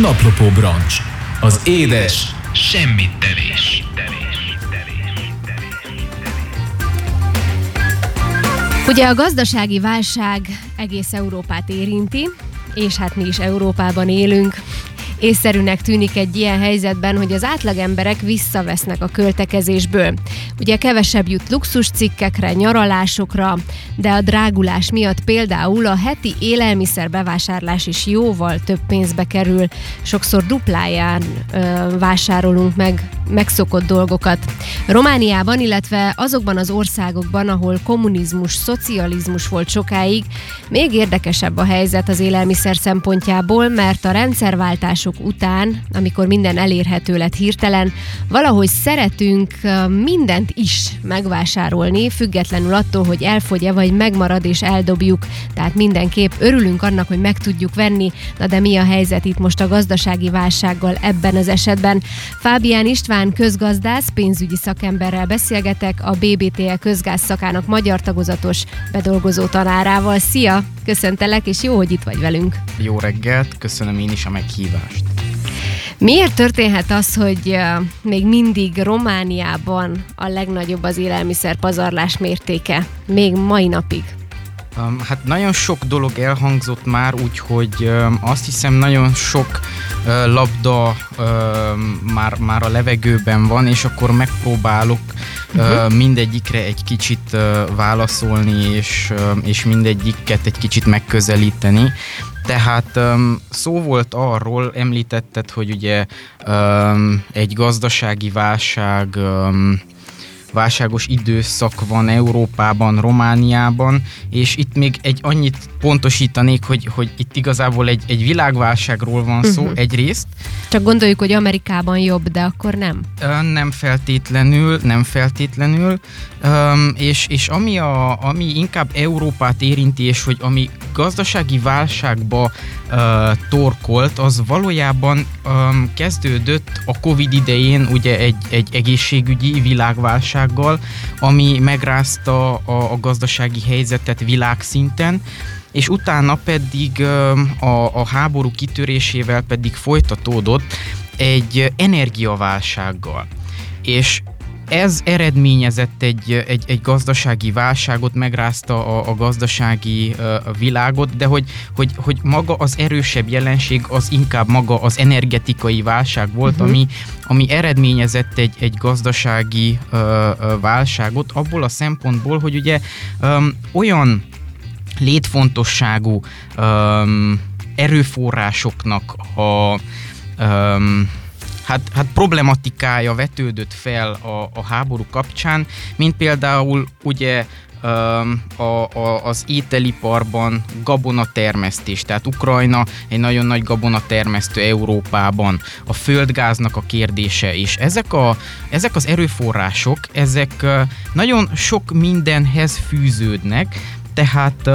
Naplopó Brancs. Az édes, semmit tevés. Ugye a gazdasági válság egész Európát érinti, és hát mi is Európában élünk. Észszerűnek tűnik egy ilyen helyzetben, hogy az átlagemberek visszavesznek a költekezésből. Ugye kevesebb jut luxus nyaralásokra, de a drágulás miatt például a heti élelmiszer bevásárlás is jóval több pénzbe kerül. Sokszor dupláján ö, vásárolunk meg megszokott dolgokat. Romániában, illetve azokban az országokban, ahol kommunizmus, szocializmus volt sokáig, még érdekesebb a helyzet az élelmiszer szempontjából, mert a rendszerváltások után, amikor minden elérhető lett hirtelen, valahogy szeretünk mindent is megvásárolni, függetlenül attól, hogy elfogy-e, vagy megmarad és eldobjuk. Tehát mindenképp örülünk annak, hogy meg tudjuk venni. Na de mi a helyzet itt most a gazdasági válsággal ebben az esetben? Fábián István közgazdász, pénzügyi szakemberrel beszélgetek, a BBTE közgáz szakának magyar tagozatos bedolgozó tanárával. Szia! Köszöntelek, és jó, hogy itt vagy velünk. Jó reggelt, köszönöm én is a meghívást. Miért történhet az, hogy még mindig Romániában a legnagyobb az élelmiszer pazarlás mértéke, még mai napig? Um, hát nagyon sok dolog elhangzott már, úgyhogy um, azt hiszem nagyon sok labda már, már a levegőben van, és akkor megpróbálok uh-huh. uh, mindegyikre egy kicsit válaszolni, és, és mindegyiket egy kicsit megközelíteni. Tehát um, szó volt arról, említetted, hogy ugye um, egy gazdasági válság um, válságos időszak van Európában, Romániában, és itt még egy annyit pontosítanék, hogy, hogy itt igazából egy, egy világválságról van szó uh-huh. egyrészt. Csak gondoljuk, hogy Amerikában jobb, de akkor nem? Nem feltétlenül, nem feltétlenül, és, és ami, a, ami inkább Európát érinti, és hogy ami gazdasági válságba torkolt, az valójában kezdődött a Covid idején ugye egy, egy egészségügyi világválsággal, ami megrázta a, a gazdasági helyzetet világszinten, és utána pedig a, a háború kitörésével pedig folytatódott egy energiaválsággal. És ez eredményezett egy, egy, egy gazdasági válságot, megrázta a, a gazdasági a világot, de hogy, hogy, hogy maga az erősebb jelenség az inkább maga az energetikai válság volt, uh-huh. ami, ami eredményezett egy, egy gazdasági uh, válságot abból a szempontból, hogy ugye um, olyan létfontosságú um, erőforrásoknak a um, hát, hát problematikája vetődött fel a, a háború kapcsán, mint például ugye a, a, az ételiparban gabonatermesztés, tehát Ukrajna egy nagyon nagy gabonatermesztő Európában, a földgáznak a kérdése, és ezek, a, ezek az erőforrások, ezek nagyon sok mindenhez fűződnek, tehát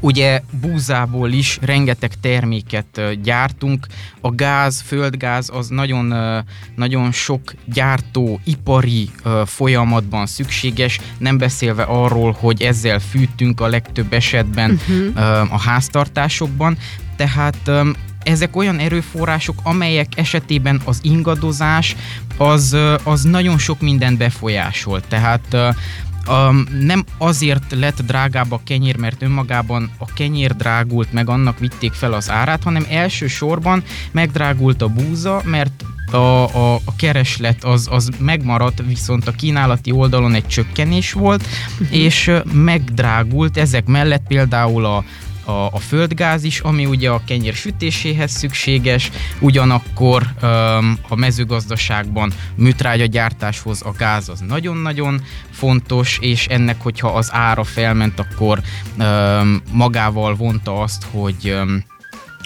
Ugye búzából is rengeteg terméket gyártunk. A gáz, földgáz az nagyon, nagyon sok gyártó, ipari folyamatban szükséges, nem beszélve arról, hogy ezzel fűtünk a legtöbb esetben uh-huh. a háztartásokban. Tehát ezek olyan erőforrások, amelyek esetében az ingadozás az, az nagyon sok mindent befolyásol. Tehát Um, nem azért lett drágább a kenyér, mert önmagában a kenyér drágult, meg annak vitték fel az árát, hanem elsősorban megdrágult a búza, mert a, a, a kereslet az, az megmaradt, viszont a kínálati oldalon egy csökkenés volt, uh-huh. és megdrágult ezek mellett például a, a, a földgáz is, ami ugye a kenyér sütéséhez szükséges, ugyanakkor um, a mezőgazdaságban műtrágya gyártáshoz a gáz az nagyon-nagyon fontos, és ennek, hogyha az ára felment, akkor um, magával vonta azt, hogy um,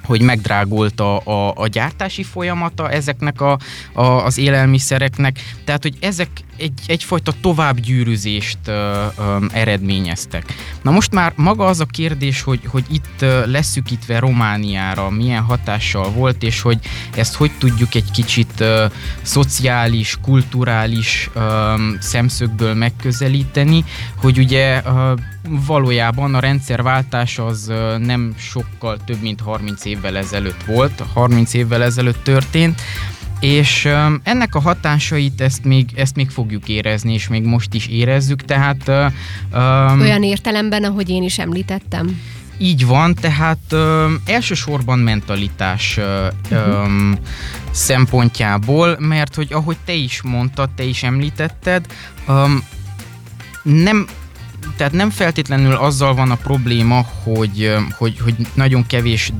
hogy megdrágult a, a, a gyártási folyamata ezeknek a, a, az élelmiszereknek. Tehát, hogy ezek egy, egyfajta továbbgyűrűzést eredményeztek. Na most már maga az a kérdés, hogy, hogy itt ö, leszükítve Romániára milyen hatással volt, és hogy ezt hogy tudjuk egy kicsit ö, szociális, kulturális ö, szemszögből megközelíteni, hogy ugye ö, valójában a rendszerváltás az nem sokkal több, mint 30 évvel ezelőtt volt, 30 évvel ezelőtt történt, és um, ennek a hatásait ezt még, ezt még fogjuk érezni, és még most is érezzük, tehát... Um, Olyan értelemben, ahogy én is említettem. Így van, tehát um, elsősorban mentalitás uh-huh. um, szempontjából, mert hogy ahogy te is mondtad, te is említetted, um, nem tehát nem feltétlenül azzal van a probléma, hogy, hogy, hogy nagyon kevés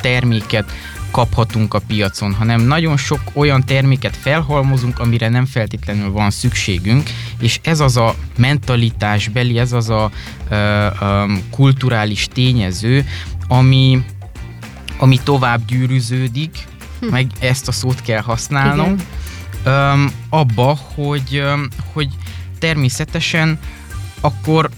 terméket kaphatunk a piacon, hanem nagyon sok olyan terméket felhalmozunk, amire nem feltétlenül van szükségünk, és ez az a mentalitásbeli, ez az a ö, ö, kulturális tényező, ami, ami tovább gyűrűződik, hm. meg ezt a szót kell használnom, ö, abba, hogy, ö, hogy természetesen akkor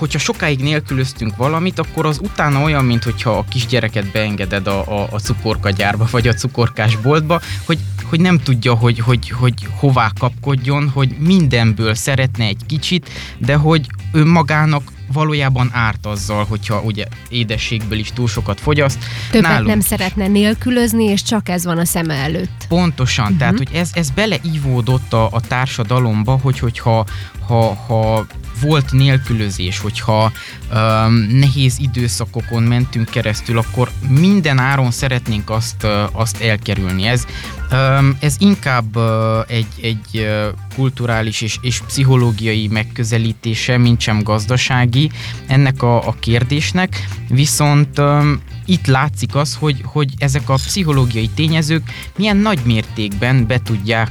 hogyha sokáig nélkülöztünk valamit, akkor az utána olyan, mint hogyha a kisgyereket beengeded a, a, a cukorkagyárba, vagy a cukorkás boltba, hogy hogy nem tudja, hogy, hogy, hogy hová kapkodjon, hogy mindenből szeretne egy kicsit, de hogy ő magának valójában árt azzal, hogyha ugye édességből is túl sokat fogyaszt. Többet Nálunk nem szeretne nélkülözni, és csak ez van a szeme előtt. Pontosan, uh-huh. tehát hogy ez, ez beleívódott a, a társadalomba, hogy hogyha ha, ha volt nélkülözés, hogyha um, nehéz időszakokon mentünk keresztül, akkor minden áron szeretnénk azt, uh, azt elkerülni. Ez, um, ez inkább uh, egy, egy uh, kulturális és, és pszichológiai megközelítése, mint sem gazdasági ennek a, a kérdésnek, viszont um, itt látszik az, hogy, hogy ezek a pszichológiai tényezők milyen nagy mértékben be tudják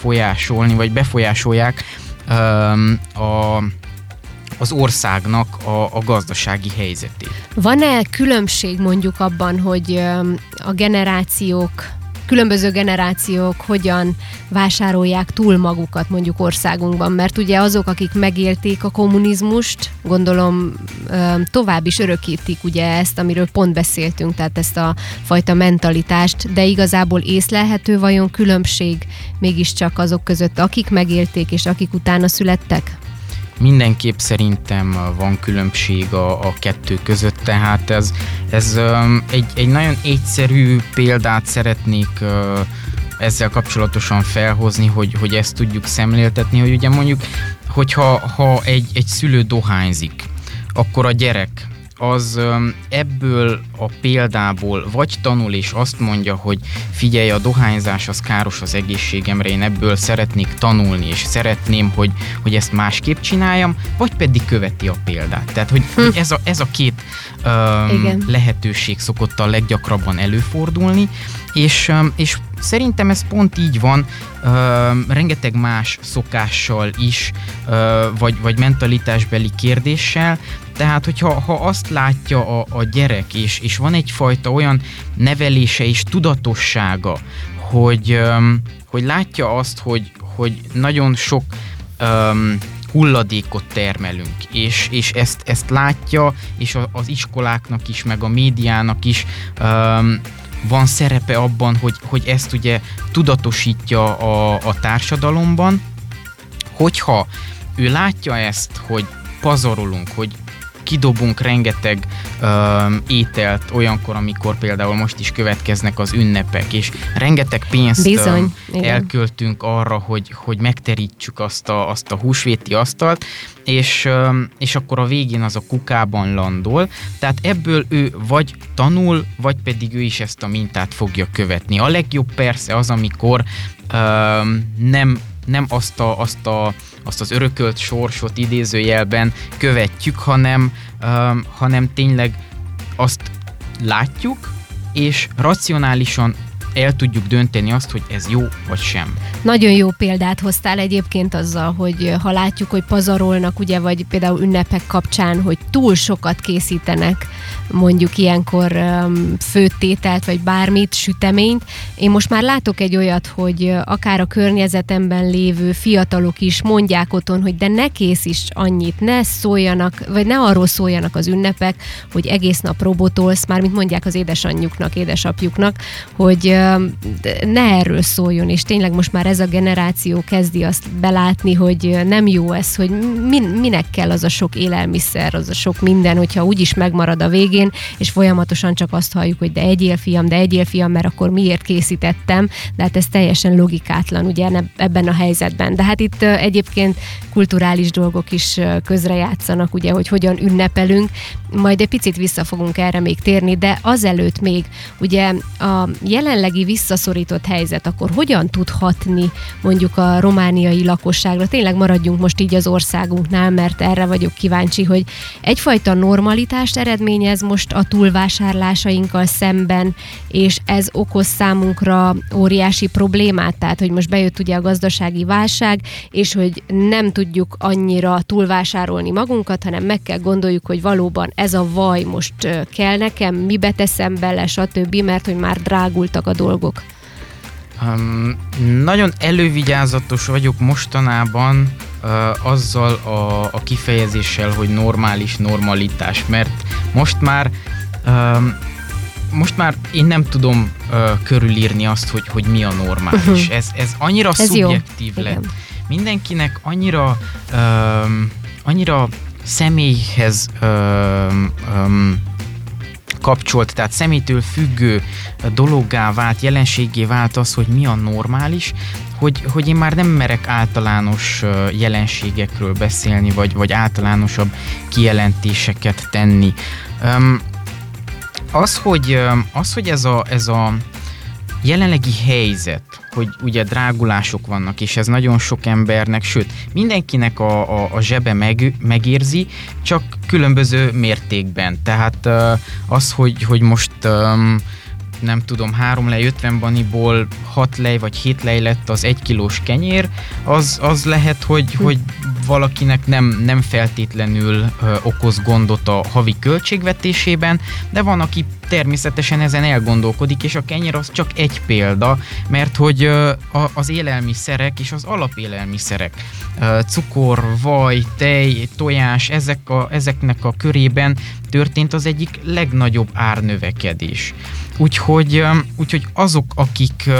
folyásolni, vagy befolyásolják a az országnak a, a gazdasági helyzetét. Van-e különbség mondjuk abban, hogy a generációk különböző generációk hogyan vásárolják túl magukat mondjuk országunkban, mert ugye azok, akik megélték a kommunizmust, gondolom tovább is örökítik ugye ezt, amiről pont beszéltünk, tehát ezt a fajta mentalitást, de igazából észlelhető vajon különbség mégiscsak azok között, akik megélték és akik utána születtek? Mindenképp szerintem van különbség a, a kettő között, tehát ez, ez egy, egy nagyon egyszerű példát szeretnék ezzel kapcsolatosan felhozni, hogy, hogy ezt tudjuk szemléltetni, hogy ugye mondjuk, hogyha ha egy, egy szülő dohányzik, akkor a gyerek az ebből a példából vagy tanul és azt mondja, hogy figyelj, a dohányzás az káros az egészségemre, én ebből szeretnék tanulni, és szeretném, hogy, hogy ezt másképp csináljam, vagy pedig követi a példát. Tehát, hogy, hm. hogy ez, a, ez a két um, lehetőség szokott a leggyakrabban előfordulni, és, és szerintem ez pont így van, rengeteg más szokással is, vagy, vagy mentalitásbeli kérdéssel, tehát, hogyha ha azt látja a, a gyerek, és, és van egyfajta olyan nevelése és tudatossága, hogy, hogy látja azt, hogy, hogy nagyon sok um, hulladékot termelünk, és, és ezt, ezt látja, és az iskoláknak is, meg a médiának is um, van szerepe abban, hogy, hogy ezt ugye tudatosítja a, a társadalomban, hogyha ő látja ezt, hogy pazarolunk, hogy kidobunk rengeteg ö, ételt olyankor, amikor például most is következnek az ünnepek, és rengeteg pénzt Bizony, ö, elköltünk arra, hogy, hogy megterítsük azt a, azt a húsvéti asztalt, és, ö, és akkor a végén az a kukában landol. Tehát ebből ő vagy tanul, vagy pedig ő is ezt a mintát fogja követni. A legjobb persze az, amikor ö, nem nem azt, a, azt, a, azt az örökölt sorsot idézőjelben követjük, hanem, um, hanem tényleg azt látjuk, és racionálisan el tudjuk dönteni azt, hogy ez jó vagy sem. Nagyon jó példát hoztál egyébként azzal, hogy ha látjuk, hogy pazarolnak, ugye, vagy például ünnepek kapcsán, hogy túl sokat készítenek mondjuk ilyenkor főtételt, vagy bármit, süteményt. Én most már látok egy olyat, hogy akár a környezetemben lévő fiatalok is mondják otthon, hogy de ne készíts annyit, ne szóljanak, vagy ne arról szóljanak az ünnepek, hogy egész nap robotolsz, már mint mondják az édesanyjuknak, édesapjuknak, hogy ne erről szóljon, és tényleg most már ez a generáció kezdi azt belátni, hogy nem jó ez, hogy min, minek kell az a sok élelmiszer, az a sok minden, hogyha úgyis megmarad a végén, és folyamatosan csak azt halljuk, hogy de egyél fiam, de egyél fiam, mert akkor miért készítettem, de hát ez teljesen logikátlan ugye ebben a helyzetben. De hát itt egyébként kulturális dolgok is közrejátszanak, ugye, hogy hogyan ünnepelünk, majd egy picit vissza fogunk erre még térni, de azelőtt még ugye a jelenlegi visszaszorított helyzet akkor hogyan tud hatni mondjuk a romániai lakosságra? Tényleg maradjunk most így az országunknál, mert erre vagyok kíváncsi, hogy egyfajta normalitást eredményez most a túlvásárlásainkkal szemben, és ez okoz számunkra óriási problémát, tehát hogy most bejött ugye a gazdasági válság, és hogy nem tudjuk annyira túlvásárolni magunkat, hanem meg kell gondoljuk, hogy valóban ez a vaj most kell nekem, mibe teszem bele, stb., mert hogy már drágultak a dolgok. Um, nagyon elővigyázatos vagyok mostanában uh, azzal a, a kifejezéssel, hogy normális normalitás, mert most már um, most már én nem tudom uh, körülírni azt, hogy, hogy mi a normális. Uh-huh. Ez, ez annyira ez szubjektív jó. lett. Igen. Mindenkinek annyira um, annyira személyhez um, um, kapcsolt, tehát személytől függő dologgá vált, jelenségé vált az, hogy mi a normális, hogy, hogy én már nem merek általános jelenségekről beszélni, vagy, vagy általánosabb kijelentéseket tenni. Um, az, hogy, az, hogy ez a, ez a jelenlegi helyzet, hogy ugye drágulások vannak, és ez nagyon sok embernek, sőt, mindenkinek a, a, a zsebe meg, megérzi, csak különböző mértékben. Tehát az, hogy, hogy most nem tudom, 3 lej 50 baniból 6 lej vagy 7 lej lett az 1 kilós kenyér, az, az lehet, hogy, hm. hogy valakinek nem, nem feltétlenül ö, okoz gondot a havi költségvetésében, de van, aki természetesen ezen elgondolkodik, és a kenyér az csak egy példa, mert hogy ö, a, az élelmiszerek és az alapélelmiszerek, ö, cukor, vaj, tej, tojás, ezek a, ezeknek a körében történt az egyik legnagyobb árnövekedés. Úgyhogy, úgyhogy azok, akik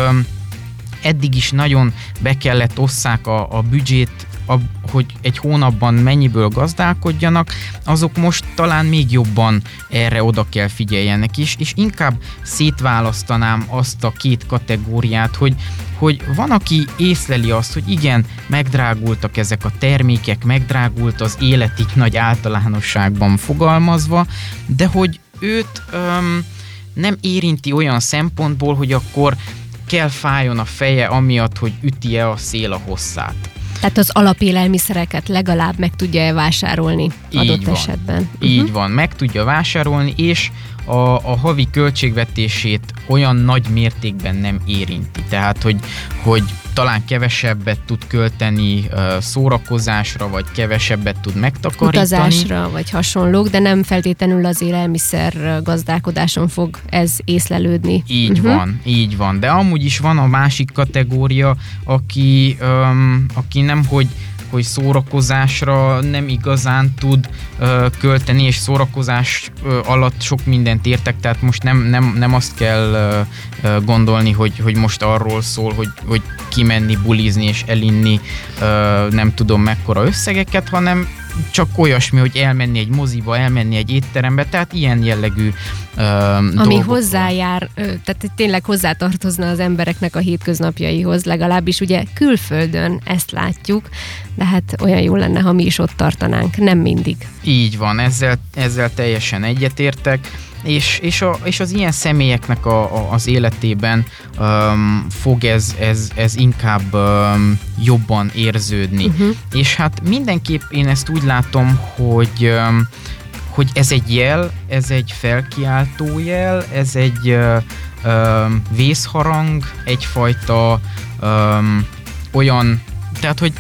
eddig is nagyon be kellett osszák a, a büdzsét, a, hogy egy hónapban mennyiből gazdálkodjanak, azok most talán még jobban erre oda kell figyeljenek is, és inkább szétválasztanám azt a két kategóriát, hogy, hogy van, aki észleli azt, hogy igen, megdrágultak ezek a termékek, megdrágult az életig nagy általánosságban fogalmazva, de hogy őt öm, nem érinti olyan szempontból, hogy akkor kell fájjon a feje amiatt, hogy üti-e a szél a hosszát. Tehát az alapélelmiszereket legalább meg tudja vásárolni Így adott van. esetben. Így uh-huh. van, meg tudja vásárolni, és a, a havi költségvetését olyan nagy mértékben nem érinti. Tehát, hogy, hogy talán kevesebbet tud költeni szórakozásra, vagy kevesebbet tud megtakarítani. Utazásra, vagy hasonlók, de nem feltétlenül az élelmiszer gazdálkodáson fog ez észlelődni. Így uh-huh. van, így van. De amúgy is van a másik kategória, aki, um, aki nem hogy hogy szórakozásra nem igazán tud ö, költeni, és szórakozás ö, alatt sok mindent értek, tehát most nem, nem, nem azt kell ö, ö, gondolni, hogy, hogy most arról szól, hogy, hogy kimenni, bulizni és elinni ö, nem tudom mekkora összegeket, hanem csak olyasmi, hogy elmenni egy moziba, elmenni egy étterembe, tehát ilyen jellegű ö, Ami hozzájár, tehát tényleg hozzátartozna az embereknek a hétköznapjaihoz, legalábbis ugye külföldön ezt látjuk, de hát olyan jó lenne, ha mi is ott tartanánk, nem mindig. Így van, ezzel, ezzel teljesen egyetértek és, és, a, és az ilyen személyeknek a, a, az életében um, fog ez, ez, ez inkább um, jobban érződni. Uh-huh. És hát mindenképp én ezt úgy látom, hogy um, hogy ez egy jel, ez egy felkiáltó jel, ez egy ö, ö, vészharang, egyfajta ö, olyan, tehát hogy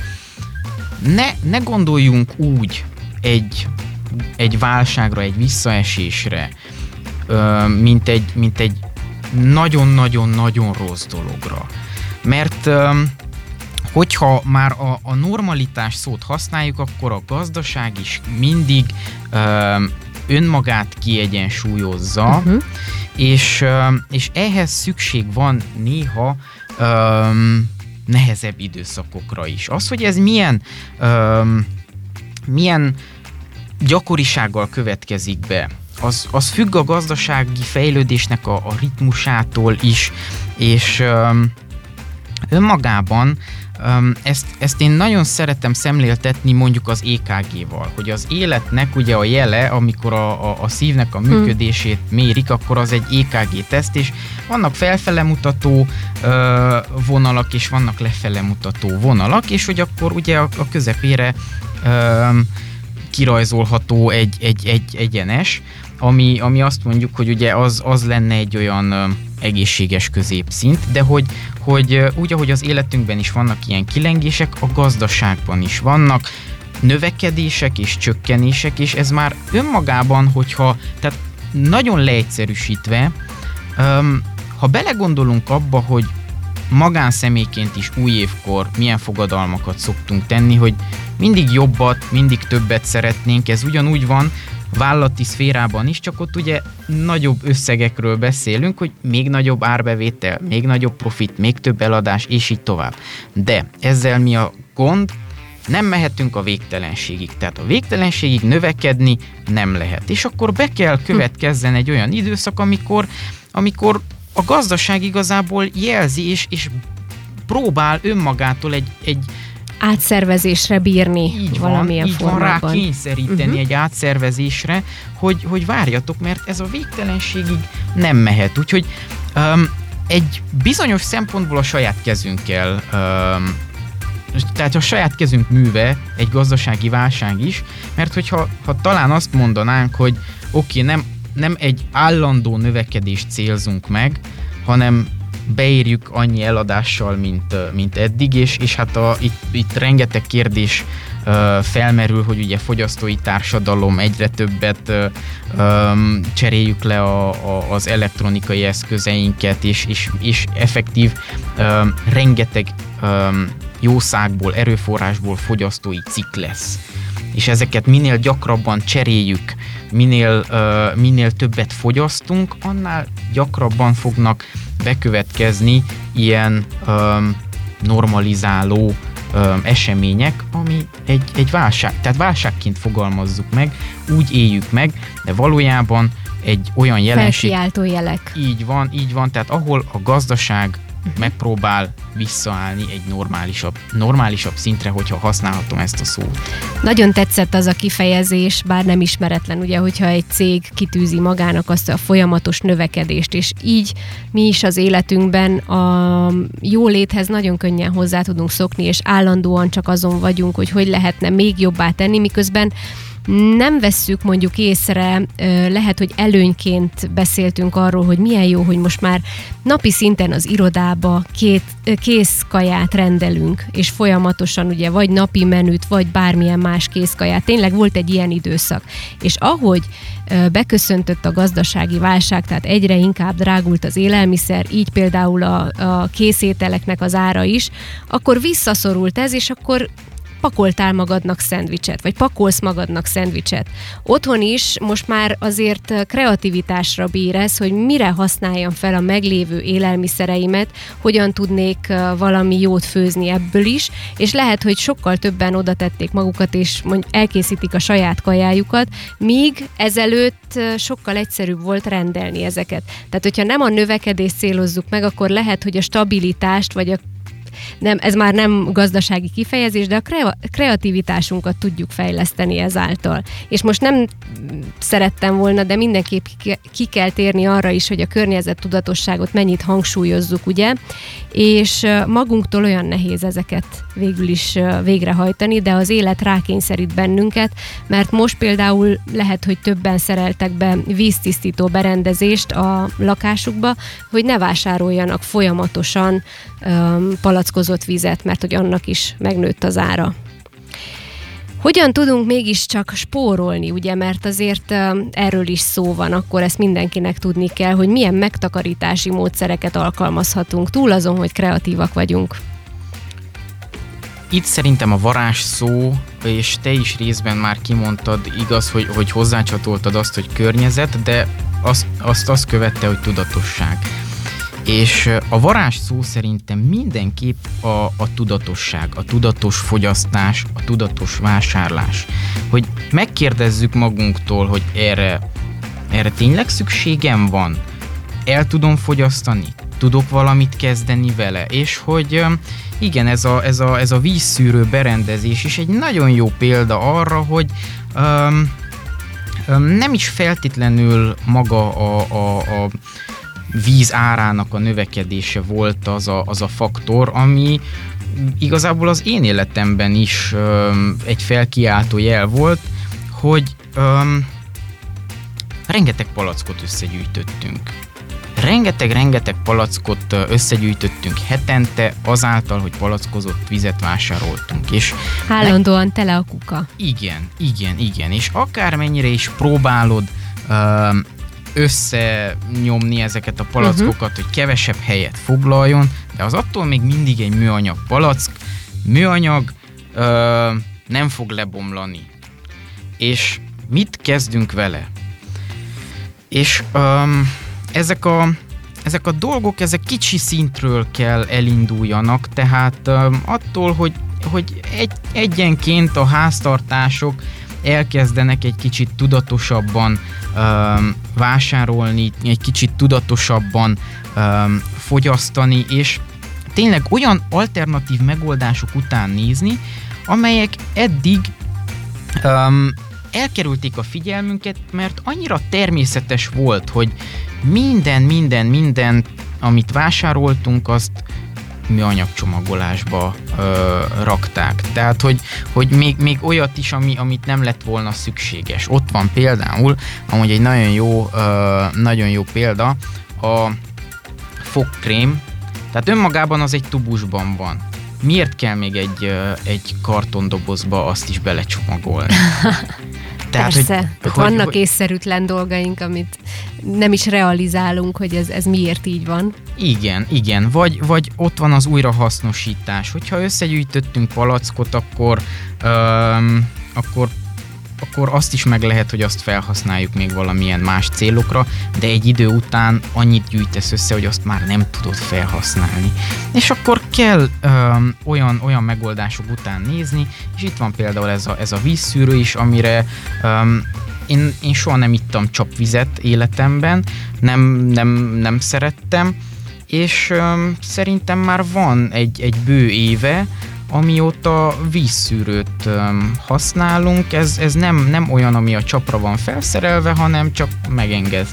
ne, ne gondoljunk úgy egy, egy válságra, egy visszaesésre, mint egy, mint egy nagyon-nagyon-nagyon rossz dologra. Mert hogyha már a, a normalitás szót használjuk, akkor a gazdaság is mindig önmagát kiegyensúlyozza, uh-huh. és, és ehhez szükség van néha ö, nehezebb időszakokra is. Az, hogy ez milyen, ö, milyen gyakorisággal következik be, az, az függ a gazdasági fejlődésnek a, a ritmusától is, és ö, önmagában ezt, ezt én nagyon szeretem szemléltetni mondjuk az EKG-val, hogy az életnek ugye a jele, amikor a, a, a szívnek a hm. működését mérik, akkor az egy EKG-teszt, és vannak felfele mutató ö, vonalak, és vannak lefele mutató vonalak, és hogy akkor ugye a, a közepére ö, kirajzolható egy, egy, egy egyenes, ami, ami azt mondjuk, hogy ugye az, az lenne egy olyan egészséges középszint, de hogy, hogy úgy, ahogy az életünkben is vannak ilyen kilengések, a gazdaságban is vannak. Növekedések és csökkenések, és ez már önmagában, hogyha, tehát nagyon leegyszerűsítve, ha belegondolunk abba, hogy magánszemélyként is új évkor milyen fogadalmakat szoktunk tenni, hogy mindig jobbat, mindig többet szeretnénk, ez ugyanúgy van, vállalati szférában is, csak ott ugye nagyobb összegekről beszélünk, hogy még nagyobb árbevétel, még nagyobb profit, még több eladás, és így tovább. De ezzel mi a gond? Nem mehetünk a végtelenségig. Tehát a végtelenségig növekedni nem lehet. És akkor be kell következzen egy olyan időszak, amikor, amikor a gazdaság igazából jelzi, és, és próbál önmagától egy, egy, átszervezésre bírni így valamilyen van, így formában. van rá kényszeríteni uh-huh. egy átszervezésre, hogy, hogy várjatok, mert ez a végtelenségig nem mehet. Úgyhogy um, egy bizonyos szempontból a saját kezünkkel um, tehát a saját kezünk műve egy gazdasági válság is, mert hogyha ha talán azt mondanánk, hogy oké, okay, nem, nem egy állandó növekedést célzunk meg, hanem beérjük annyi eladással, mint, mint eddig, és, és hát a, itt, itt rengeteg kérdés felmerül, hogy ugye fogyasztói társadalom egyre többet um, cseréljük le a, a, az elektronikai eszközeinket, és, és, és effektív um, rengeteg um, jószágból, erőforrásból fogyasztói cikk lesz. És ezeket minél gyakrabban cseréljük, minél, uh, minél többet fogyasztunk, annál gyakrabban fognak bekövetkezni ilyen um, normalizáló um, események, ami egy, egy válság, tehát válságként fogalmazzuk meg, úgy éljük meg, de valójában egy olyan jelenség... Felkiáltó jelek. Így van, így van, tehát ahol a gazdaság. Megpróbál visszaállni egy normálisabb, normálisabb szintre, hogyha használhatom ezt a szót. Nagyon tetszett az a kifejezés, bár nem ismeretlen, ugye, hogyha egy cég kitűzi magának azt a folyamatos növekedést, és így mi is az életünkben a jóléthez nagyon könnyen hozzá tudunk szokni, és állandóan csak azon vagyunk, hogy hogy lehetne még jobbá tenni, miközben nem vesszük mondjuk észre, lehet, hogy előnyként beszéltünk arról, hogy milyen jó, hogy most már napi szinten az irodába két kész kaját rendelünk, és folyamatosan ugye vagy napi menüt, vagy bármilyen más készkaját. Tényleg volt egy ilyen időszak. És ahogy beköszöntött a gazdasági válság, tehát egyre inkább drágult az élelmiszer, így például a, a készételeknek az ára is, akkor visszaszorult ez, és akkor pakoltál magadnak szendvicset, vagy pakolsz magadnak szendvicset. Otthon is most már azért kreativitásra bír ez, hogy mire használjam fel a meglévő élelmiszereimet, hogyan tudnék valami jót főzni ebből is, és lehet, hogy sokkal többen oda tették magukat, és mondjuk elkészítik a saját kajájukat, míg ezelőtt sokkal egyszerűbb volt rendelni ezeket. Tehát, hogyha nem a növekedést célozzuk meg, akkor lehet, hogy a stabilitást, vagy a nem, ez már nem gazdasági kifejezés, de a kreativitásunkat tudjuk fejleszteni ezáltal. És most nem szerettem volna, de mindenképp ki kell térni arra is, hogy a környezet tudatosságot mennyit hangsúlyozzuk, ugye? És magunktól olyan nehéz ezeket végül is végrehajtani, de az élet rákényszerít bennünket, mert most például lehet, hogy többen szereltek be víztisztító berendezést a lakásukba, hogy ne vásároljanak folyamatosan um, palackozott vizet, mert hogy annak is megnőtt az ára. Hogyan tudunk mégiscsak spórolni, ugye, mert azért erről is szó van, akkor ezt mindenkinek tudni kell, hogy milyen megtakarítási módszereket alkalmazhatunk, túl azon, hogy kreatívak vagyunk. Itt szerintem a varázs szó, és te is részben már kimondtad, igaz, hogy, hogy hozzácsatoltad azt, hogy környezet, de azt, azt, azt követte, hogy tudatosság. És a varázs szó szerintem mindenképp a, a tudatosság, a tudatos fogyasztás, a tudatos vásárlás. Hogy megkérdezzük magunktól, hogy erre, erre tényleg szükségem van? El tudom fogyasztani? Tudok valamit kezdeni vele? És hogy igen, ez a, ez a, ez a vízszűrő berendezés is egy nagyon jó példa arra, hogy um, nem is feltétlenül maga a, a, a víz árának a növekedése volt az a, az a faktor, ami igazából az én életemben is um, egy felkiáltó jel volt, hogy um, rengeteg palackot összegyűjtöttünk. Rengeteg-rengeteg palackot összegyűjtöttünk hetente azáltal, hogy palackozott vizet vásároltunk. És Állandóan ne... tele a kuka. Igen, igen, igen. És akármennyire is próbálod um, összenyomni ezeket a palackokat, uh-huh. hogy kevesebb helyet foglaljon, de az attól még mindig egy műanyag palack. Műanyag ö, nem fog lebomlani. És mit kezdünk vele? És ö, ezek a ezek a dolgok, ezek kicsi szintről kell elinduljanak, tehát ö, attól, hogy, hogy egy, egyenként a háztartások elkezdenek egy kicsit tudatosabban um, vásárolni, egy kicsit tudatosabban fogyasztani, és tényleg olyan alternatív megoldások után nézni, amelyek eddig elkerülték a figyelmünket, mert annyira természetes volt, hogy minden, minden, minden, amit vásároltunk, azt műanyagcsomagolásba ö, rakták. Tehát, hogy, hogy még, még olyat is, ami, amit nem lett volna szükséges. Ott van például, amúgy egy nagyon jó, ö, nagyon jó példa, a fogkrém, tehát önmagában az egy tubusban van. Miért kell még egy, egy kartondobozba azt is belecsomagolni? Tehát, Persze, hogy, hogy, vannak hogy, észszerűtlen dolgaink, amit nem is realizálunk, hogy ez, ez miért így van. Igen, igen. Vagy, vagy ott van az újrahasznosítás. Hogyha összegyűjtöttünk palackot, akkor, öm, akkor akkor azt is meg lehet, hogy azt felhasználjuk még valamilyen más célokra, de egy idő után annyit gyűjtesz össze, hogy azt már nem tudod felhasználni. És akkor kell öm, olyan, olyan megoldások után nézni, és itt van például ez a, ez a vízszűrő is, amire öm, én, én soha nem ittam csapvizet életemben, nem, nem, nem szerettem, és öm, szerintem már van egy, egy bő éve, amióta vízszűrőt használunk, ez, ez nem, nem olyan, ami a csapra van felszerelve, hanem csak megenged,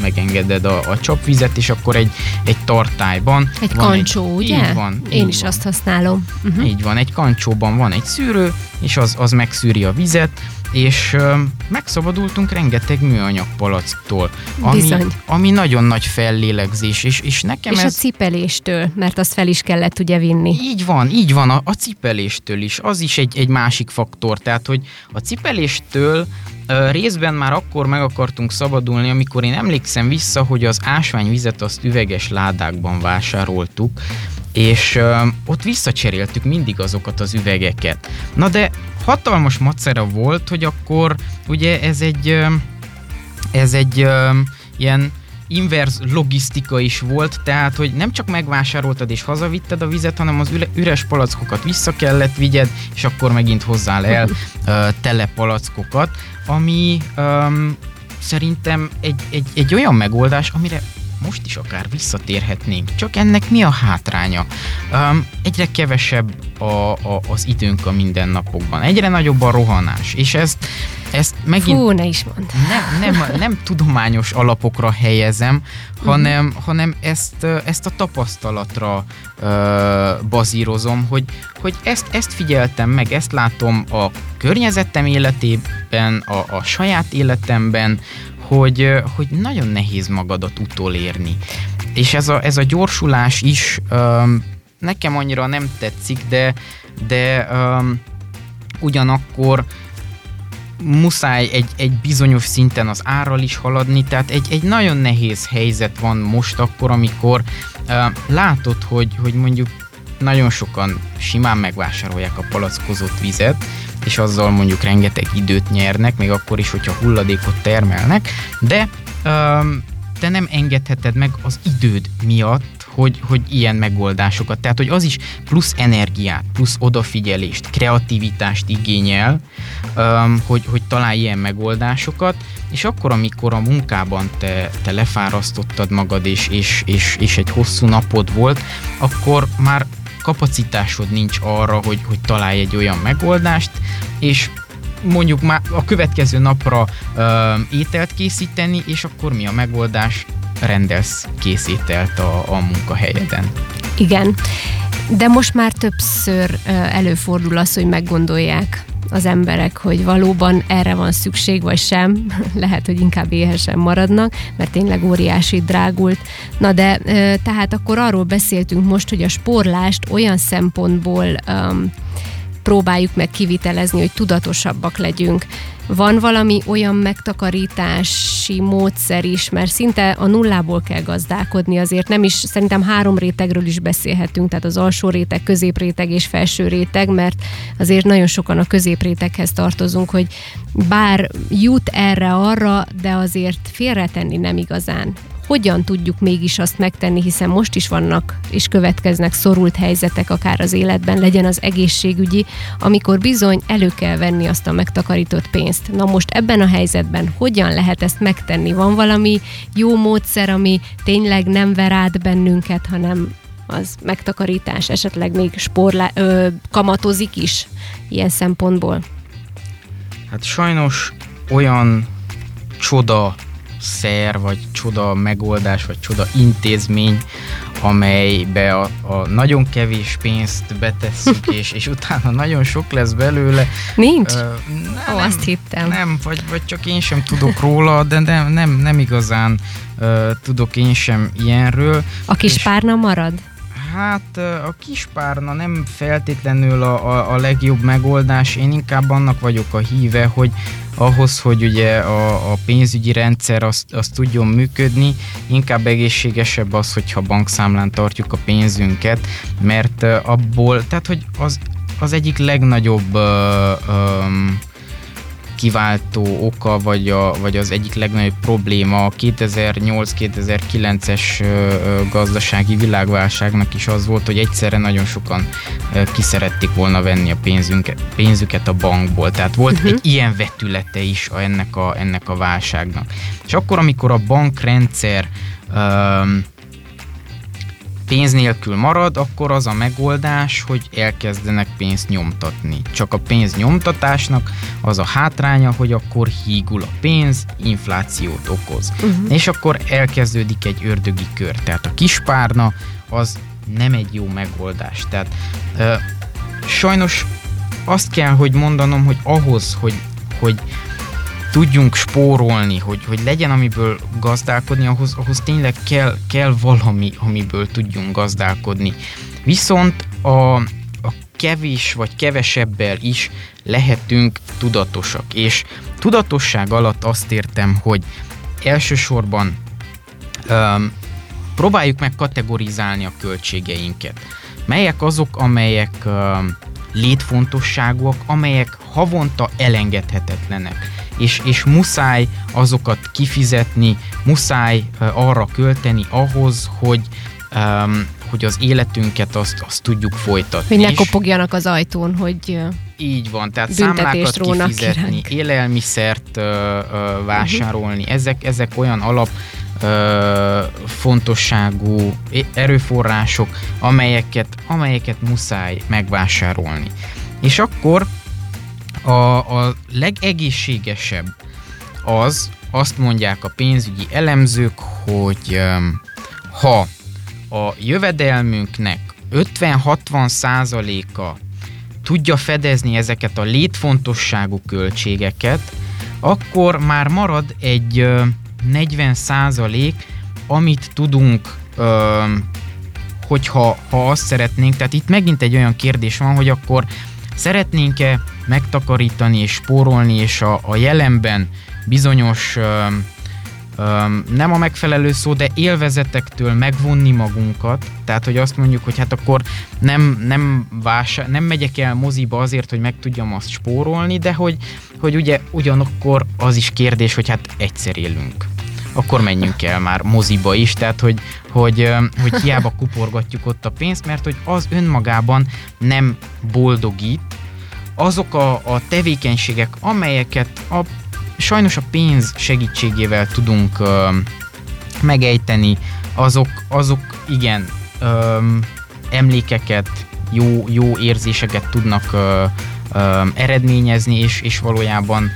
megengeded a, a csapvizet, és akkor egy, egy tartályban. Egy van kancsó, egy, ugye? Így van. Én így is van. azt használom. Uh-huh. Így van, egy kancsóban van egy szűrő, és az, az megszűri a vizet, és megszabadultunk rengeteg műanyag palacktól, ami, ami nagyon nagy fellélegzés, és, és nekem és ez... a cipeléstől, mert azt fel is kellett ugye vinni. Így van, így van, a, a cipeléstől is, az is egy, egy másik faktor, tehát hogy a cipeléstől részben már akkor meg akartunk szabadulni, amikor én emlékszem vissza, hogy az ásványvizet azt üveges ládákban vásároltuk, és ö, ott visszacseréltük mindig azokat az üvegeket. Na de hatalmas macera volt, hogy akkor ugye ez egy, ez egy ilyen inverz logisztika is volt, tehát hogy nem csak megvásároltad és hazavitted a vizet, hanem az üres palackokat vissza kellett vigyed, és akkor megint hozzál el tele palackokat, ami um, szerintem egy, egy, egy olyan megoldás, amire most is akár visszatérhetnénk, csak ennek mi a hátránya? Um, egyre kevesebb a, a, az időnk a mindennapokban, egyre nagyobb a rohanás, és ezt, ezt megint... Fú, ne is mondd. Nem, nem, nem tudományos alapokra helyezem, hanem, uh-huh. hanem ezt, ezt a tapasztalatra uh, bazírozom, hogy, hogy ezt, ezt figyeltem meg, ezt látom a környezetem életében, a, a saját életemben, hogy, hogy nagyon nehéz magadat utolérni. És ez a, ez a gyorsulás is um, nekem annyira nem tetszik, de, de um, ugyanakkor muszáj egy, egy bizonyos szinten az árral is haladni, tehát egy, egy nagyon nehéz helyzet van most akkor, amikor uh, látod, hogy, hogy mondjuk nagyon sokan simán megvásárolják a palackozott vizet, és azzal mondjuk rengeteg időt nyernek, még akkor is, hogyha hulladékot termelnek, de um, te nem engedheted meg az időd miatt, hogy, hogy ilyen megoldásokat, tehát hogy az is plusz energiát, plusz odafigyelést, kreativitást igényel, um, hogy, hogy találj ilyen megoldásokat, és akkor, amikor a munkában te, te lefárasztottad magad, és, és, és, és egy hosszú napod volt, akkor már kapacitásod nincs arra, hogy, hogy találj egy olyan megoldást, és mondjuk már a következő napra ö, ételt készíteni, és akkor mi a megoldás? Rendelsz készítelt a, a munkahelyeden. Igen, de most már többször előfordul az, hogy meggondolják az emberek, hogy valóban erre van szükség, vagy sem. Lehet, hogy inkább éhesen maradnak, mert tényleg óriási drágult. Na de tehát akkor arról beszéltünk most, hogy a sporlást olyan szempontból um, próbáljuk meg kivitelezni, hogy tudatosabbak legyünk. Van valami olyan megtakarítási módszer is, mert szinte a nullából kell gazdálkodni, azért nem is, szerintem három rétegről is beszélhetünk, tehát az alsó réteg, középréteg és felső réteg, mert azért nagyon sokan a középréteghez tartozunk, hogy bár jut erre-arra, de azért félretenni nem igazán hogyan tudjuk mégis azt megtenni, hiszen most is vannak és következnek szorult helyzetek akár az életben, legyen az egészségügyi, amikor bizony elő kell venni azt a megtakarított pénzt. Na most ebben a helyzetben hogyan lehet ezt megtenni? Van valami jó módszer, ami tényleg nem ver át bennünket, hanem az megtakarítás, esetleg még sporlá, ö, kamatozik is ilyen szempontból? Hát sajnos olyan csoda szer, vagy csoda megoldás, vagy csoda intézmény, amelybe a, a nagyon kevés pénzt betesszük, és, és utána nagyon sok lesz belőle. Nincs? Uh, nem, Ó, azt hittem. Nem, vagy, vagy csak én sem tudok róla, de nem, nem, nem igazán uh, tudok én sem ilyenről. A kis párna marad? Hát a kispárna nem feltétlenül a, a, a legjobb megoldás, én inkább annak vagyok a híve, hogy ahhoz, hogy ugye a, a pénzügyi rendszer azt, azt tudjon működni, inkább egészségesebb az, hogyha bankszámlán tartjuk a pénzünket, mert abból, tehát hogy az, az egyik legnagyobb uh, um, kiváltó oka, vagy, a, vagy az egyik legnagyobb probléma a 2008-2009-es gazdasági világválságnak is az volt, hogy egyszerre nagyon sokan kiszerették volna venni a pénzünket, pénzüket a bankból. Tehát volt uh-huh. egy ilyen vetülete is a, ennek, a, ennek a válságnak. És akkor, amikor a bankrendszer um, pénz nélkül marad, akkor az a megoldás, hogy elkezdenek pénzt nyomtatni. Csak a pénz nyomtatásnak az a hátránya, hogy akkor hígul a pénz, inflációt okoz. Uh-huh. És akkor elkezdődik egy ördögi kör. Tehát a kispárna az nem egy jó megoldás. Tehát ö, sajnos azt kell, hogy mondanom, hogy ahhoz, hogy, hogy tudjunk spórolni, hogy, hogy legyen amiből gazdálkodni, ahhoz, ahhoz tényleg kell, kell valami, amiből tudjunk gazdálkodni. Viszont a, a kevés vagy kevesebbel is lehetünk tudatosak. És tudatosság alatt azt értem, hogy elsősorban um, próbáljuk meg kategorizálni a költségeinket. Melyek azok, amelyek um, létfontosságúak, amelyek havonta elengedhetetlenek és, és muszáj azokat kifizetni, muszáj arra költeni ahhoz, hogy um, hogy az életünket azt, azt tudjuk folytatni. Hogy ne kopogjanak az ajtón, hogy Így van, tehát számlákat kifizetni, kiránk. élelmiszert ö, ö, vásárolni, uh-huh. ezek, ezek olyan alap ö, fontosságú erőforrások, amelyeket, amelyeket muszáj megvásárolni. És akkor a, a legegészségesebb az, azt mondják a pénzügyi elemzők, hogy ha a jövedelmünknek 50-60 százaléka tudja fedezni ezeket a létfontosságú költségeket, akkor már marad egy ö, 40 százalék, amit tudunk, hogyha ha azt szeretnénk, tehát itt megint egy olyan kérdés van, hogy akkor szeretnénk-e megtakarítani és spórolni, és a, a jelenben bizonyos ö, öm, nem a megfelelő szó, de élvezetektől megvonni magunkat, tehát hogy azt mondjuk, hogy hát akkor nem, nem, vásár, nem megyek el moziba azért, hogy meg tudjam azt spórolni, de hogy, hogy ugye ugyanakkor az is kérdés, hogy hát egyszer élünk akkor menjünk el már moziba is, tehát hogy, hogy, hogy hiába kuporgatjuk ott a pénzt, mert hogy az önmagában nem boldogít, azok a, a tevékenységek, amelyeket a sajnos a pénz segítségével tudunk ö, megejteni, azok, azok igen, ö, emlékeket, jó, jó érzéseket tudnak ö, ö, eredményezni, és, és valójában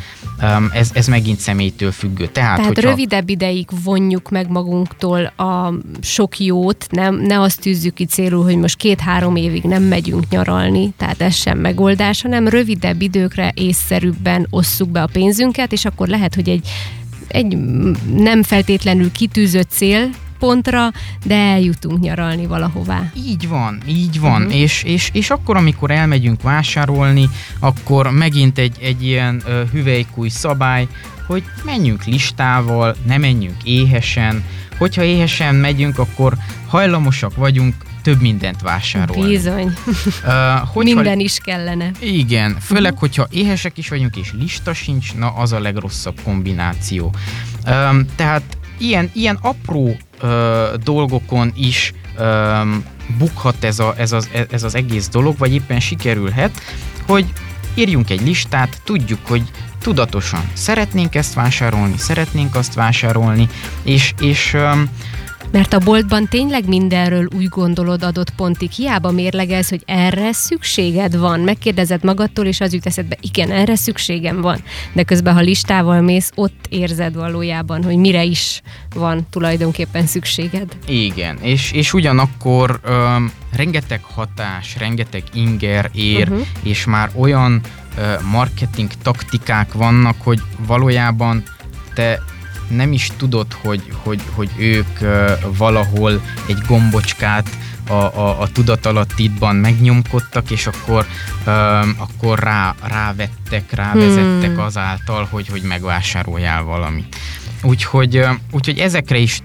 ez, ez megint személytől függő. Tehát, Tehát hogyha, rövidebb ideig vonjuk meg magunktól a sok jót, nem, ne azt tűzzük ki célul, hogy most két-három évig nem megyünk nyaralni, tehát ez sem megoldás, hanem rövidebb időkre észszerűbben osszuk be a pénzünket, és akkor lehet, hogy egy, egy nem feltétlenül kitűzött cél pontra, de eljutunk nyaralni valahová. Így van, így van, uh-huh. és, és, és akkor, amikor elmegyünk vásárolni, akkor megint egy, egy ilyen uh, hüvelykúj szabály, hogy menjünk listával, ne menjünk éhesen, hogyha éhesen megyünk, akkor hajlamosak vagyunk több mindent vásárolni. Bizony, Uh, hogyha, minden is kellene. Igen, főleg, hogyha éhesek is vagyunk, és lista sincs, na az a legrosszabb kombináció. Um, tehát ilyen, ilyen apró uh, dolgokon is um, bukhat ez, a, ez, az, ez az egész dolog, vagy éppen sikerülhet, hogy írjunk egy listát, tudjuk, hogy tudatosan szeretnénk ezt vásárolni, szeretnénk azt vásárolni, és, és um, Mert a boltban tényleg mindenről úgy gondolod adott pontig, hiába mérlegelsz, hogy erre szükséged van. Megkérdezed magadtól, és az jut eszedbe, igen, erre szükségem van. De közben, ha listával mész, ott érzed valójában, hogy mire is van tulajdonképpen szükséged. Igen, és, és ugyanakkor um, rengeteg hatás, rengeteg inger ér, uh-huh. és már olyan uh, marketing taktikák vannak, hogy valójában te nem is tudod, hogy, hogy, hogy ők valahol egy gombocskát a, a, a tudatalattidban megnyomkodtak, és akkor, um, akkor rá, rávettek, rávezettek Hmm. azáltal, hogy, hogy megvásároljál valamit. Úgyhogy, úgyhogy ezekre is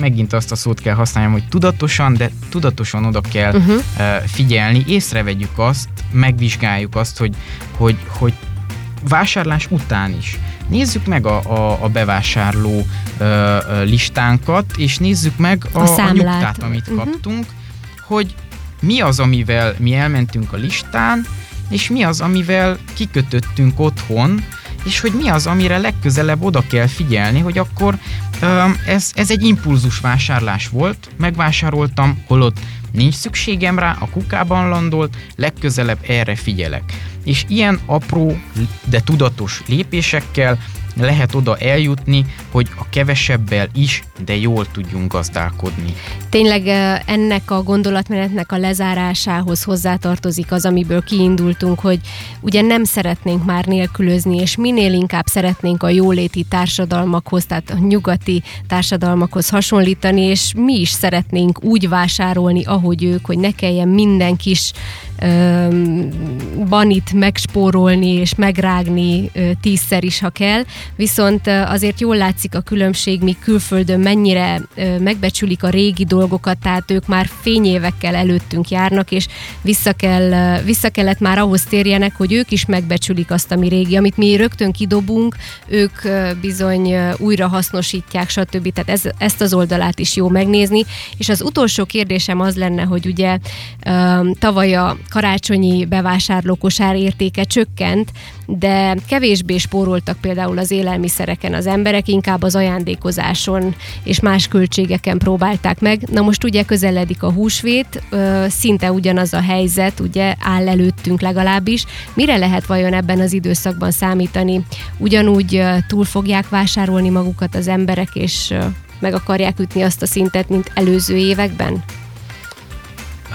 megint azt a szót kell használjam, hogy tudatosan, de tudatosan oda kell Uh-huh. uh, figyelni, észrevegyük azt, megvizsgáljuk azt, hogy, hogy, hogy vásárlás után is. Nézzük meg a, a, a bevásárló ö, listánkat, és nézzük meg a, A a, nyugtát, amit Mhm. kaptunk, hogy mi az, amivel mi elmentünk a listán, és mi az, amivel kikötöttünk otthon, és hogy mi az, amire legközelebb oda kell figyelni, hogy akkor ez, ez egy impulzus vásárlás volt, megvásároltam, holott nincs szükségem rá, a kukában landolt, legközelebb erre figyelek. És ilyen apró, de tudatos lépésekkel lehet oda eljutni, hogy a kevesebbel is, de jól tudjunk gazdálkodni. Tényleg ennek a gondolatmenetnek a lezárásához hozzátartozik az, amiből kiindultunk, hogy ugye nem szeretnénk már nélkülözni, és minél inkább szeretnénk a jóléti társadalmakhoz, tehát a nyugati társadalmakhoz hasonlítani, és mi is szeretnénk úgy vásárolni, ahogy ők, hogy ne kelljen minden kis banit megspórolni és megrágni tízszer is, ha kell, viszont azért jól látszik a különbség, míg külföldön mennyire megbecsülik a régi dolgokat, tehát ők már fényévekkel előttünk járnak, és vissza, kell, vissza kellett már ahhoz térjenek, hogy ők is megbecsülik azt, ami régi, amit mi rögtön kidobunk, ők bizony újra hasznosítják, stb. Tehát ez, ezt az oldalát is jó megnézni. És az utolsó kérdésem az lenne, hogy ugye tavaly a karácsonyi bevásárlókosár értéke csökkent, de kevésbé spóroltak például az élelmiszereken az emberek, inkább az ajándékozáson és más költségeken próbálták meg. Na most ugye közeledik a húsvét, szinte ugyanaz a helyzet, ugye áll előttünk legalábbis. Mire lehet vajon ebben az időszakban számítani? Ugyanúgy túl fogják vásárolni magukat az emberek, és meg akarják ütni azt a szintet, mint előző években?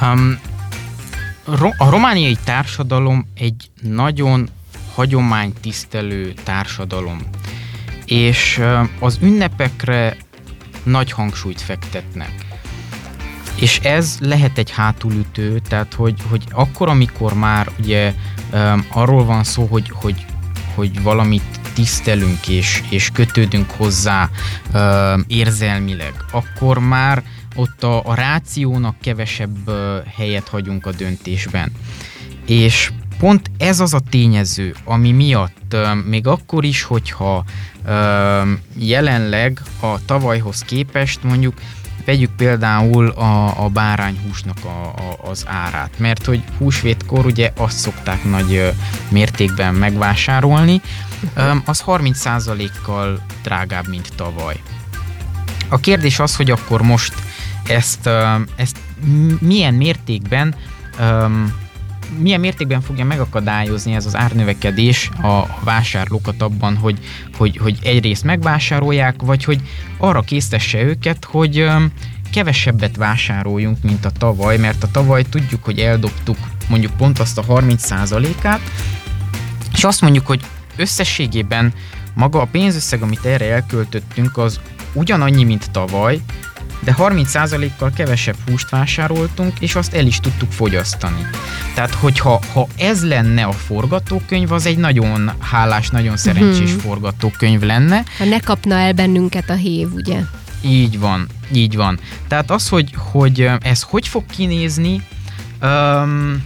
Um, a romániai társadalom egy nagyon hagyománytisztelő társadalom, és az ünnepekre nagy hangsúlyt fektetnek. És ez lehet egy hátulütő, tehát hogy, hogy akkor, amikor már ugye um, arról van szó, hogy, hogy, hogy valamit tisztelünk és, és kötődünk hozzá um, érzelmileg, akkor már ott a, a rációnak kevesebb helyet hagyunk a döntésben. És pont ez az a tényező, ami miatt még akkor is, hogyha jelenleg a tavalyhoz képest mondjuk vegyük például a, a bárányhúsnak a, a, az árát, mert hogy húsvétkor ugye azt szokták nagy mértékben megvásárolni, az 30%-kal drágább, mint tavaly. A kérdés az, hogy akkor most ezt, ezt milyen mértékben milyen mértékben fogja megakadályozni ez az árnövekedés a vásárlókat abban, hogy, hogy, hogy egyrészt megvásárolják, vagy hogy arra késztesse őket, hogy kevesebbet vásároljunk, mint a tavaly, mert a tavaly tudjuk, hogy eldobtuk mondjuk pont azt a 30%-át, és azt mondjuk, hogy összességében maga a pénzösszeg, amit erre elköltöttünk, az ugyanannyi, mint tavaly, de 30%-kal kevesebb húst vásároltunk, és azt el is tudtuk fogyasztani. Tehát, hogyha ha ez lenne a forgatókönyv, az egy nagyon hálás, nagyon szerencsés hmm. forgatókönyv lenne. Ha ne kapna el bennünket a hév, ugye? Így van, így van. Tehát az, hogy, hogy ez hogy fog kinézni, um,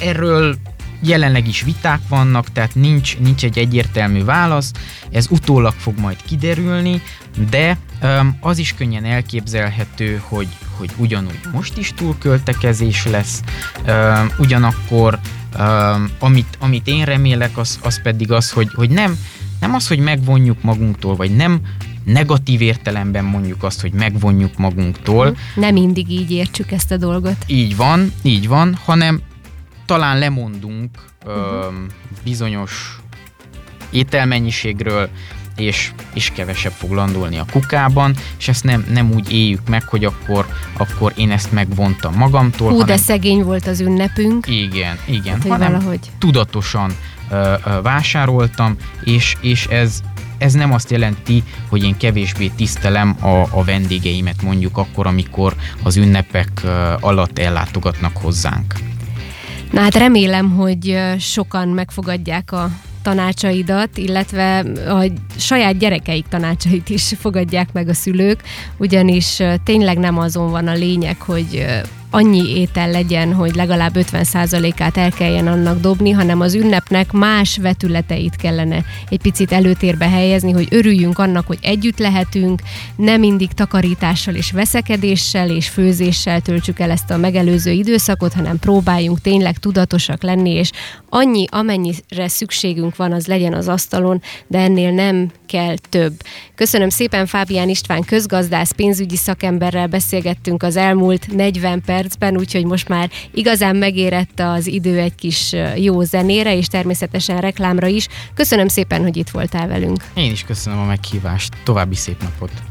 erről jelenleg is viták vannak, tehát nincs, nincs egy egyértelmű válasz, ez utólag fog majd kiderülni, de az is könnyen elképzelhető, hogy, hogy ugyanúgy most is túlköltekezés lesz, ugyanakkor amit, amit én remélek, az, az pedig az, hogy, hogy nem, nem az, hogy megvonjuk magunktól, vagy nem negatív értelemben mondjuk azt, hogy megvonjuk magunktól. Nem mindig így értsük ezt a dolgot. Így van, így van, hanem talán lemondunk uh-huh. ö, bizonyos ételmennyiségről, és, és kevesebb fog landolni a kukában, és ezt nem, nem úgy éljük meg, hogy akkor, akkor én ezt megvontam magamtól. Hú, hanem, de szegény volt az ünnepünk. Igen, igen, hát, hanem valahogy. tudatosan ö, ö, vásároltam, és, és ez, ez nem azt jelenti, hogy én kevésbé tisztelem a, a vendégeimet mondjuk akkor, amikor az ünnepek alatt ellátogatnak hozzánk. Na hát remélem, hogy sokan megfogadják a tanácsaidat, illetve a saját gyerekeik tanácsait is fogadják meg a szülők, ugyanis tényleg nem azon van a lényeg, hogy annyi étel legyen, hogy legalább 50%-át el kelljen annak dobni, hanem az ünnepnek más vetületeit kellene egy picit előtérbe helyezni, hogy örüljünk annak, hogy együtt lehetünk, nem mindig takarítással és veszekedéssel és főzéssel töltsük el ezt a megelőző időszakot, hanem próbáljunk tényleg tudatosak lenni, és annyi, amennyire szükségünk van, az legyen az asztalon, de ennél nem kell több. Köszönöm szépen Fábián István közgazdász, pénzügyi szakemberrel beszélgettünk az elmúlt 40 percben, úgyhogy most már igazán megérett az idő egy kis jó zenére, és természetesen reklámra is. Köszönöm szépen, hogy itt voltál velünk. Én is köszönöm a meghívást. További szép napot!